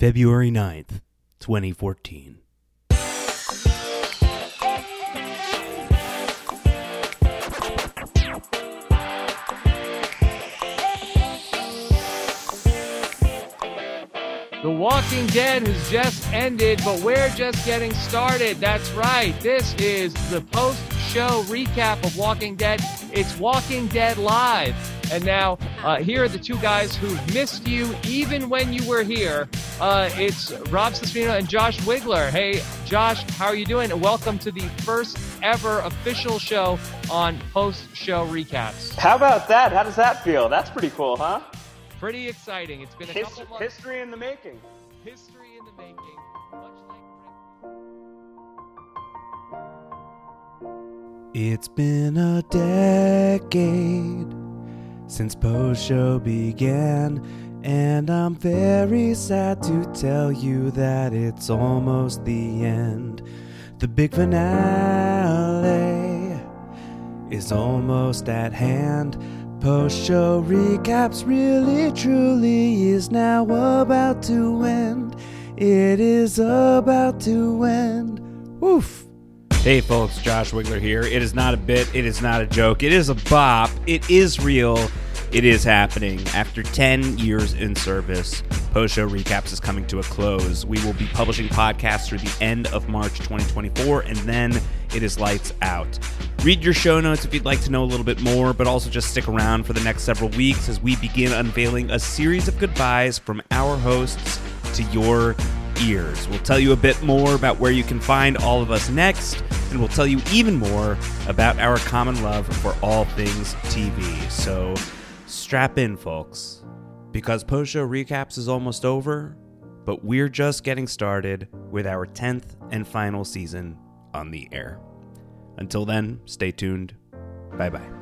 February 9th, 2014. The Walking Dead has just ended, but we're just getting started. That's right. This is the post show recap of Walking Dead. It's Walking Dead Live. And now, uh, here are the two guys who've missed you even when you were here. Uh, it's Rob Cesternino and Josh Wigler. Hey, Josh, how are you doing? And welcome to the first ever official show on post show recaps. How about that? How does that feel? That's pretty cool, huh? Pretty exciting. It's been a His- couple months. history in the making. History in the making. Much like It's been a decade since post show began, and I'm very sad to tell you that it's almost the end. The big finale is almost at hand. Post show recaps really truly is now about to end. It is about to end. Woof. Hey folks, Josh Wigler here. It is not a bit, it is not a joke, it is a bop, it is real, it is happening. After 10 years in service, Post Show Recaps is coming to a close. We will be publishing podcasts through the end of March 2024, and then it is lights out. Read your show notes if you'd like to know a little bit more, but also just stick around for the next several weeks as we begin unveiling a series of goodbyes from our hosts to your ears. We'll tell you a bit more about where you can find all of us next, and we'll tell you even more about our common love for all things TV. So strap in, folks, because post show recaps is almost over, but we're just getting started with our 10th and final season on the air. Until then, stay tuned. Bye bye.